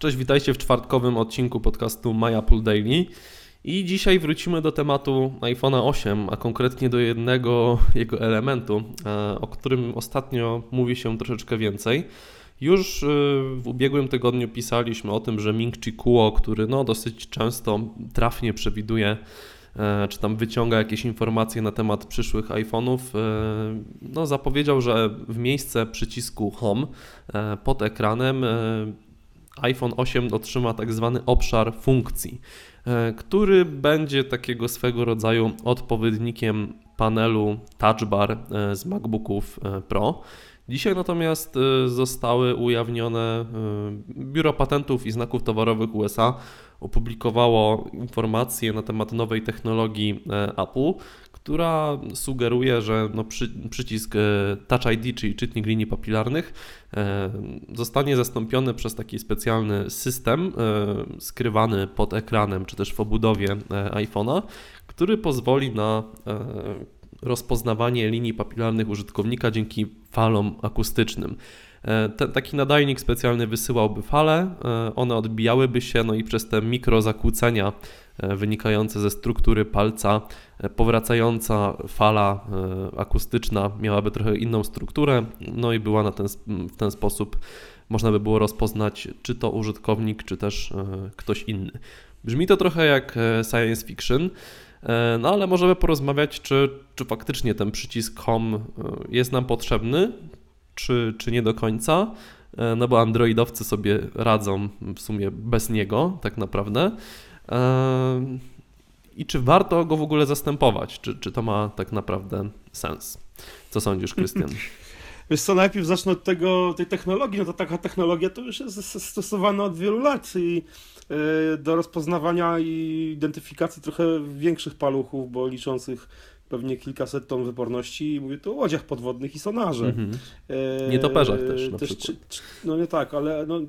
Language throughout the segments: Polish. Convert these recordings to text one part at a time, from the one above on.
Cześć, witajcie w czwartkowym odcinku podcastu My Apple Daily. I dzisiaj wrócimy do tematu iPhone'a 8, a konkretnie do jednego jego elementu, e, o którym ostatnio mówi się troszeczkę więcej. Już e, w ubiegłym tygodniu pisaliśmy o tym, że Ming Chi Kuo, który no, dosyć często trafnie przewiduje e, czy tam wyciąga jakieś informacje na temat przyszłych iPhone'ów, no, zapowiedział, że w miejsce przycisku Home pod ekranem iPhone 8 otrzyma tak zwany obszar funkcji, e, który będzie takiego swego rodzaju odpowiednikiem panelu Touch Bar e, z MacBooków e, Pro. Dzisiaj natomiast zostały ujawnione Biuro Patentów i Znaków Towarowych USA opublikowało informacje na temat nowej technologii Apple, która sugeruje, że no przy, przycisk e, Touch ID, czyli czytnik linii papilarnych, e, zostanie zastąpiony przez taki specjalny system e, skrywany pod ekranem, czy też w obudowie iPhone'a, który pozwoli na rozpoznawanie linii papilarnych użytkownika dzięki falom akustycznym. Ten, taki nadajnik specjalny wysyłałby fale, one odbijałyby się, no i przez te mikrozakłócenia wynikające ze struktury palca powracająca fala e, akustyczna miałaby trochę inną strukturę, no i była na ten, w ten sposób można by było rozpoznać, czy to użytkownik, czy też e, ktoś inny. Brzmi to trochę jak e, science fiction, no ale możemy porozmawiać, czy, czy faktycznie ten przycisk Home jest nam potrzebny, czy, czy nie do końca. No bo androidowcy sobie radzą w sumie bez niego, tak naprawdę i czy warto go w ogóle zastępować? Czy, czy to ma tak naprawdę sens? Co sądzisz, Krystian? Wiesz co, najpierw zacznę od tego, tej technologii. No to taka technologia to już jest stosowana od wielu lat i e, do rozpoznawania i identyfikacji trochę większych paluchów, bo liczących pewnie kilkaset ton wyporności i mówię tu o łodziach podwodnych i sonarze. Mm -hmm. e, Nietoperzach też na też, czy, czy, No nie tak, ale no,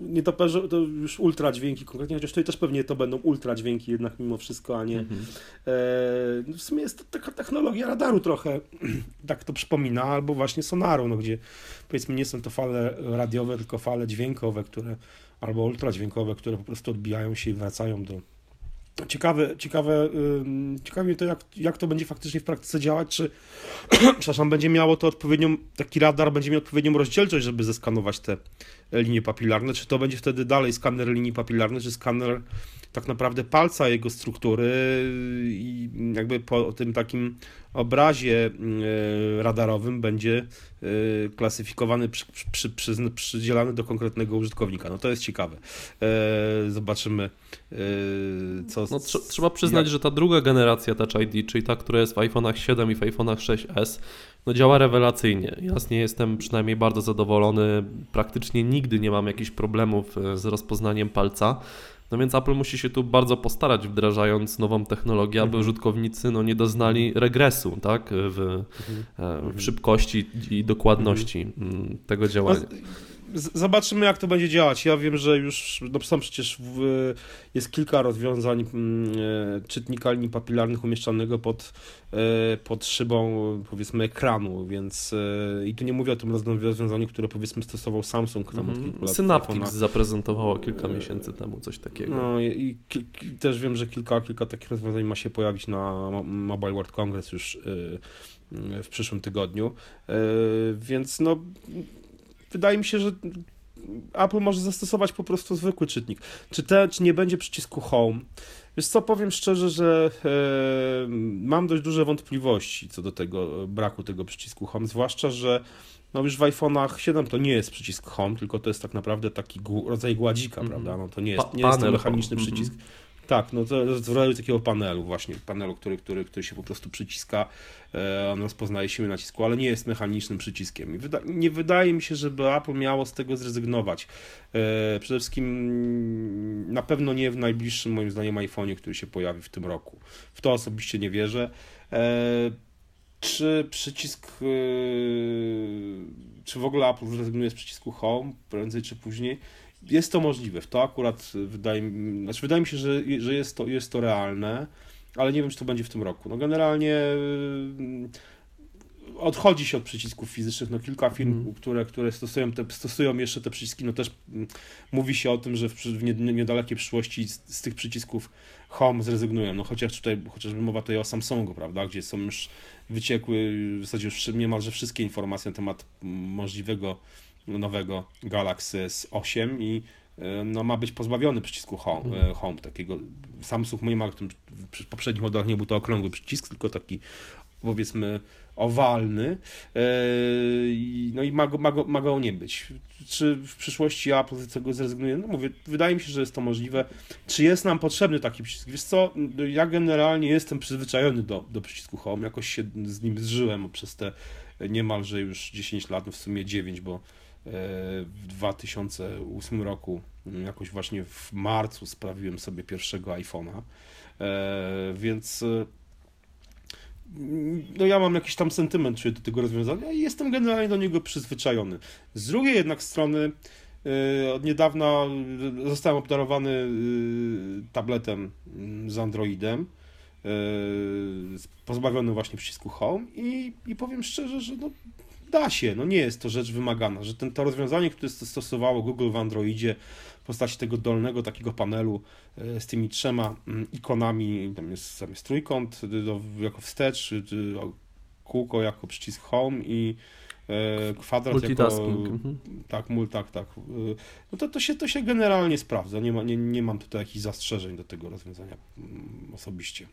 nietoperze to już ultra dźwięki konkretnie, chociaż tutaj też pewnie to będą ultra dźwięki jednak mimo wszystko, a nie... Mm -hmm. e, w sumie jest to taka technologia radaru trochę, tak to przypomina, albo właśnie sonaru, no gdzie powiedzmy nie są to fale radiowe, tylko fale dźwiękowe, które albo ultradźwiękowe, które po prostu odbijają się i wracają do Ciekawe, ciekawe, ciekawe mnie to, jak, jak to będzie faktycznie w praktyce działać, czy przepraszam, będzie miało to odpowiednią, taki radar będzie miał odpowiednią rozdzielczość, żeby zeskanować te linie papilarne, czy to będzie wtedy dalej skaner linii papilarnych, czy skaner tak naprawdę palca jego struktury i jakby po tym takim obrazie e, radarowym będzie e, klasyfikowany, przy, przy, przy, przydzielany do konkretnego użytkownika. No to jest ciekawe. E, zobaczymy, co... No, tr trzeba przyznać, jak... że ta druga generacja Touch ID, czyli ta, która jest w iPhone'ach 7 i w iPhone'ach 6s, no działa rewelacyjnie. Ja z niej jestem przynajmniej bardzo zadowolony. Praktycznie nigdy nie mam jakichś problemów z rozpoznaniem palca. No więc Apple musi się tu bardzo postarać, wdrażając nową technologię, aby mhm. użytkownicy no, nie doznali regresu tak, w, mhm. E, w szybkości i dokładności mhm. tego działania. Zobaczymy, jak to będzie działać. Ja wiem, że już no są przecież w, jest kilka rozwiązań mm, e, czytnika linii papilarnych umieszczanego pod, e, pod szybą, powiedzmy, ekranu, więc e, i tu nie mówię o tym rozwiązaniu, które powiedzmy stosował Samsung tam mm od kilku lat. Synaptics zaprezentowało kilka miesięcy temu coś takiego. No i, i też wiem, że kilka, kilka takich rozwiązań ma się pojawić na Mobile World Congress już w przyszłym tygodniu, więc no wydaje mi się, że Apple może zastosować po prostu zwykły czytnik. Czy, te, czy nie będzie przycisku Home? Wiesz co, powiem szczerze, że e, mam dość duże wątpliwości co do tego braku tego przycisku Home, zwłaszcza, że no już w iPhone'ach 7 to nie jest przycisk Home, tylko to jest tak naprawdę taki rodzaj gładzika, mm -hmm. prawda? No to nie jest, nie jest to mechaniczny home. przycisk. Mm -hmm. Tak, no to w rodzaju takiego panelu właśnie, panelu, który, który, który się po prostu przyciska, e, on rozpoznaje siłę nacisku, ale nie jest mechanicznym przyciskiem. Nie wydaje mi się, żeby Apple miało z tego zrezygnować. E, przede wszystkim na pewno nie w najbliższym moim zdaniem iPhone'ie, który się pojawi w tym roku. W to osobiście nie wierzę. E, czy przycisk, czy w ogóle Apple zrezygnuje z przycisku Home prędzej czy później? Jest to możliwe. W to akurat wydaje mi, znaczy wydaje mi się, że, że jest, to, jest to realne, ale nie wiem, czy to będzie w tym roku. No generalnie odchodzi się od przycisków fizycznych. No, kilka firm, Mhm. które, które stosują, te, stosują jeszcze te przyciski, no też mm, mówi się o tym, że w, w nie- niedalekiej przyszłości z, z tych przycisków Home zrezygnują. No chociaż tutaj, chociażby mowa tutaj o Samsungu, prawda, gdzie są już wyciekły w zasadzie już niemalże wszystkie informacje na temat mm, możliwego nowego Galaxy S8 i e, no, ma być pozbawiony przycisku home, Mhm. e, home takiego. Samsung nie ma w tym w poprzednich modelach nie był to okrągły przycisk, tylko taki powiedzmy owalny. E, No i ma go, ma, go, ma go nie być. Czy w przyszłości Apple z tego zrezygnuje? No mówię, wydaje mi się, że jest to możliwe. Czy jest nam potrzebny taki przycisk? Wiesz co, ja generalnie jestem przyzwyczajony do, do przycisku Home, jakoś się z nim zżyłem przez te niemalże już 10 lat, no w sumie 9, bo w 2008 roku, mm, jakoś właśnie w marcu sprawiłem sobie pierwszego iPhone'a, E, więc e, no ja mam jakiś tam sentyment czuję do tego rozwiązania i jestem generalnie do niego przyzwyczajony. Z drugiej jednak strony e, od niedawna zostałem obdarowany tabletem mm, z Androidem, pozbawiony właśnie przycisku Home i, i powiem szczerze, że no, da się, no nie jest to rzecz wymagana, że ten, to rozwiązanie, które stosowało Google w Androidzie w postaci tego dolnego takiego panelu e, z tymi trzema mm, ikonami, tam jest, tam jest trójkąt do, jako wstecz, kółko jako przycisk home i e, kwadrat Multitasking. jako Mhm. tak, mul, tak, tak. Y, No to, to, się, to się generalnie sprawdza. Nie, ma, nie, nie mam tutaj jakichś zastrzeżeń do tego rozwiązania mm, osobiście.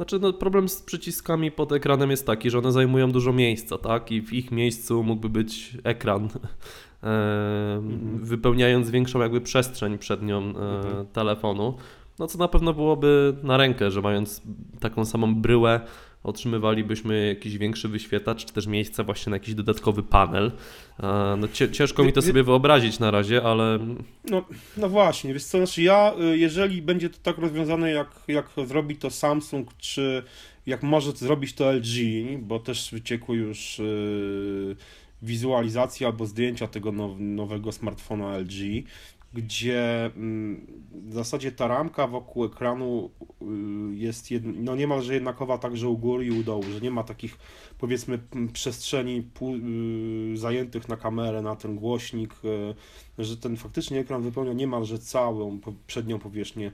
Znaczy, no, problem z przyciskami pod ekranem jest taki, że one zajmują dużo miejsca, tak? I w ich miejscu mógłby być ekran, e, wypełniając większą jakby przestrzeń przednią e, Mhm. telefonu. No co na pewno byłoby na rękę, że mając taką samą bryłę otrzymywalibyśmy jakiś większy wyświetlacz, czy też miejsce właśnie na jakiś dodatkowy panel. No, ciężko mi to sobie wyobrazić na razie, ale No, no właśnie, wiesz co, znaczy ja, y, jeżeli będzie to tak rozwiązane, jak, jak zrobi to Samsung, czy jak może zrobić to LG, bo też wyciekły już y, wizualizacje albo zdjęcia tego now, nowego smartfona LG, gdzie mm, w zasadzie ta ramka wokół ekranu y, jest jed, no niemalże jednakowa także u góry i u dołu, że nie ma takich powiedzmy przestrzeni y, zajętych na kamerę, na ten głośnik, y, że ten faktycznie ekran wypełnia niemalże całą przednią powierzchnię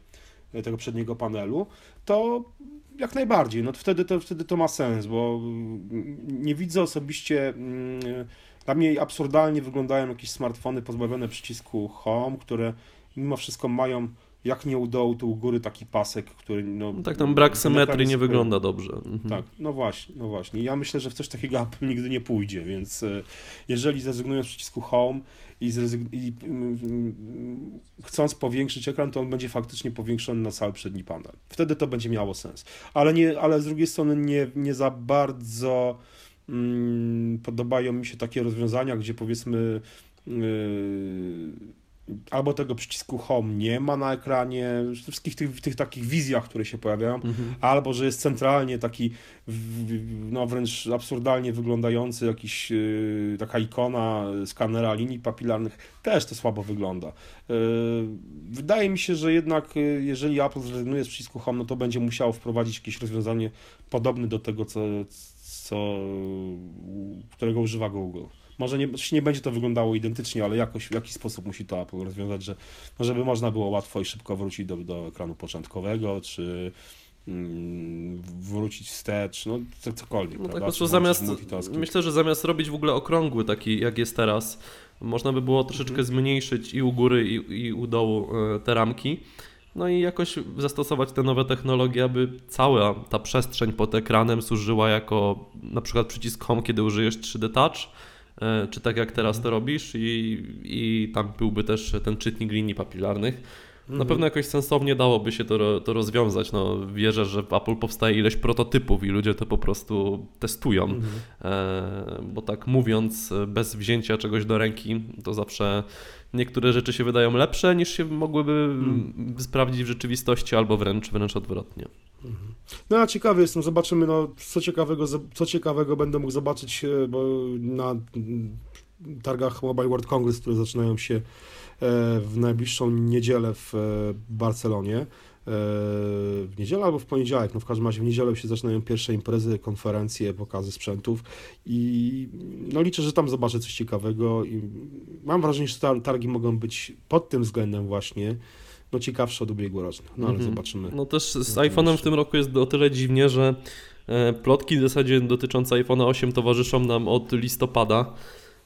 tego przedniego panelu, to jak najbardziej, no wtedy to, wtedy to ma sens, bo mm, nie widzę osobiście, mm, dla mnie absurdalnie wyglądają jakieś smartfony pozbawione przycisku Home, które mimo wszystko mają jak nie u dołu, to u góry taki pasek, który no... no tak tam brak symetrii nie wygląda dobrze. Mhm. tak, no właśnie, no właśnie. Ja myślę, że w coś takiego Apple nigdy nie pójdzie, więc e, jeżeli zrezygnują z przycisku Home i, zrezyg- i mm, mm, chcąc powiększyć ekran, to on będzie faktycznie powiększony na cały przedni panel. Wtedy to będzie miało sens. Ale, nie, ale z drugiej strony nie, nie za bardzo mm, podobają mi się takie rozwiązania, gdzie powiedzmy yy, albo tego przycisku Home nie ma na ekranie, wszystkich tych, tych takich wizjach, które się pojawiają, Mhm. albo że jest centralnie taki no wręcz absurdalnie wyglądający jakiś yy, taka ikona skanera linii papilarnych, też to słabo wygląda. Yy, wydaje mi się, że jednak yy, jeżeli Apple zrezygnuje z przycisku Home, no to będzie musiało wprowadzić jakieś rozwiązanie podobne do tego, co, co którego używa Google. Może nie, nie będzie to wyglądało identycznie, ale jakoś w jakiś sposób musi to Apple rozwiązać, że, no żeby można było łatwo i szybko wrócić do, do ekranu początkowego, czy mm, wrócić wstecz, no co- cokolwiek. No tak, prawda? po prostu zamiast, myślę, że zamiast robić w ogóle okrągły taki jak jest teraz, można by było troszeczkę Mhm. zmniejszyć i u góry i, i u dołu e, te ramki. No i jakoś zastosować te nowe technologie, aby cała ta przestrzeń pod ekranem służyła jako na przykład przycisk Home, kiedy użyjesz 3D Touch, czy tak jak teraz Mhm. to robisz i, i tam byłby też ten czytnik linii papilarnych. Na Mhm. pewno jakoś sensownie dałoby się to, to rozwiązać. No, wierzę, że w Apple powstaje ileś prototypów i ludzie to po prostu testują. Mhm. E, bo tak mówiąc, e, bez wzięcia czegoś do ręki, to zawsze niektóre rzeczy się wydają lepsze niż się mogłyby sprawdzić w rzeczywistości, albo wręcz, wręcz odwrotnie. No ja ciekawy jestem, zobaczymy, no, co, ciekawego, co ciekawego będę mógł zobaczyć e, na targach Mobile World Congress, które zaczynają się e, w najbliższą niedzielę w e, Barcelonie. w niedzielę albo w poniedziałek. No w każdym razie w niedzielę się zaczynają pierwsze imprezy, konferencje, pokazy sprzętów i no liczę, że tam zobaczę coś ciekawego i mam wrażenie, że targi mogą być pod tym względem właśnie no ciekawsze od ubiegłorocznych, no ale mhm. zobaczymy. No też z iPhone'em w tym roku jest o tyle dziwnie, że e, plotki w zasadzie dotyczące iPhone'a 8 towarzyszą nam od listopada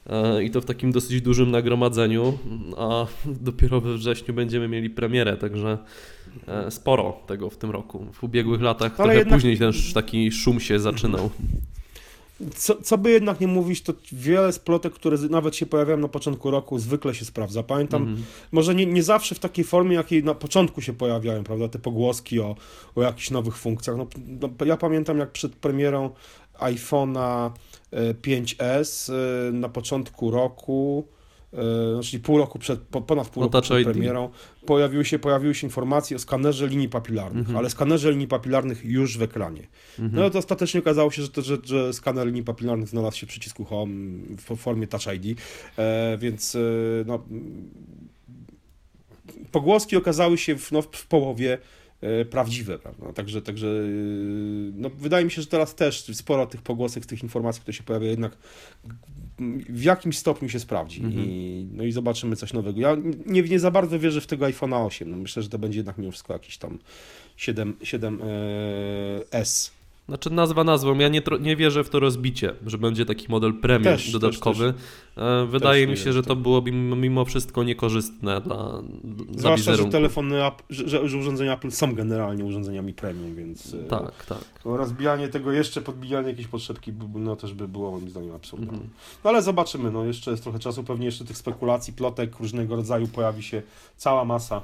e, i to w takim dosyć dużym nagromadzeniu, a dopiero we wrześniu będziemy mieli premierę, także e, sporo tego w tym roku. W ubiegłych latach Ale trochę jednak... później ten taki szum się zaczynał. Co, co by jednak nie mówić, to wiele splotek, które nawet się pojawiają na początku roku, zwykle się sprawdza. Pamiętam, mm -hmm. może nie, nie zawsze w takiej formie, jakiej na początku się pojawiają, prawda, te pogłoski o, o jakichś nowych funkcjach. No, no, ja pamiętam, jak przed premierą iPhone'a 5S e, e, na początku roku czyli pół roku przed, ponad pół no roku przed premierą, pojawiły się, pojawiły się informacje o skanerze linii papilarnych, mhm. ale skanerze linii papilarnych już w ekranie. Mhm. No to ostatecznie okazało się, że, to, że, że skaner linii papilarnych znalazł się w przycisku Home w formie Touch ID, e, więc e, no, pogłoski okazały się w, no, w połowie E, prawdziwe, prawda? Także, także e, no, wydaje mi się, że teraz też sporo tych pogłosek, tych informacji, które się pojawia, jednak w jakimś stopniu się sprawdzi mhm. I, no i zobaczymy coś nowego. Ja nie, nie za bardzo wierzę w tego iPhone'a 8, no myślę, że to będzie jednak mimo wszystko jakiś tam 7, 7S znaczy nazwa nazwą, ja nie, nie wierzę w to rozbicie, że będzie taki model premium też, dodatkowy. Też, e, też. Wydaje mi się, że to byłoby mimo wszystko niekorzystne dla, dla Zwłaszcza, że telefony, że, że, urządzenia Apple są generalnie urządzeniami premium, więc e, tak, tak. rozbijanie tego jeszcze, podbijanie jakiejś potrzebki, no też by było moim zdaniem absurdem. Mhm. No ale zobaczymy, no jeszcze jest trochę czasu, pewnie jeszcze tych spekulacji, plotek różnego rodzaju pojawi się cała masa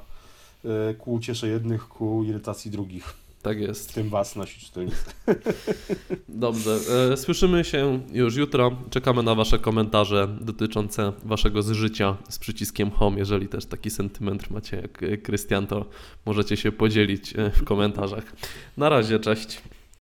e, ku uciesze jednych, ku irytacji drugich. Tak jest. W tym was czytelnicy. Dobrze. E, słyszymy się już jutro. Czekamy na Wasze komentarze dotyczące Waszego zżycia z przyciskiem Home. Jeżeli też taki sentyment macie jak Krystian, to możecie się podzielić e, w komentarzach. Na razie, cześć.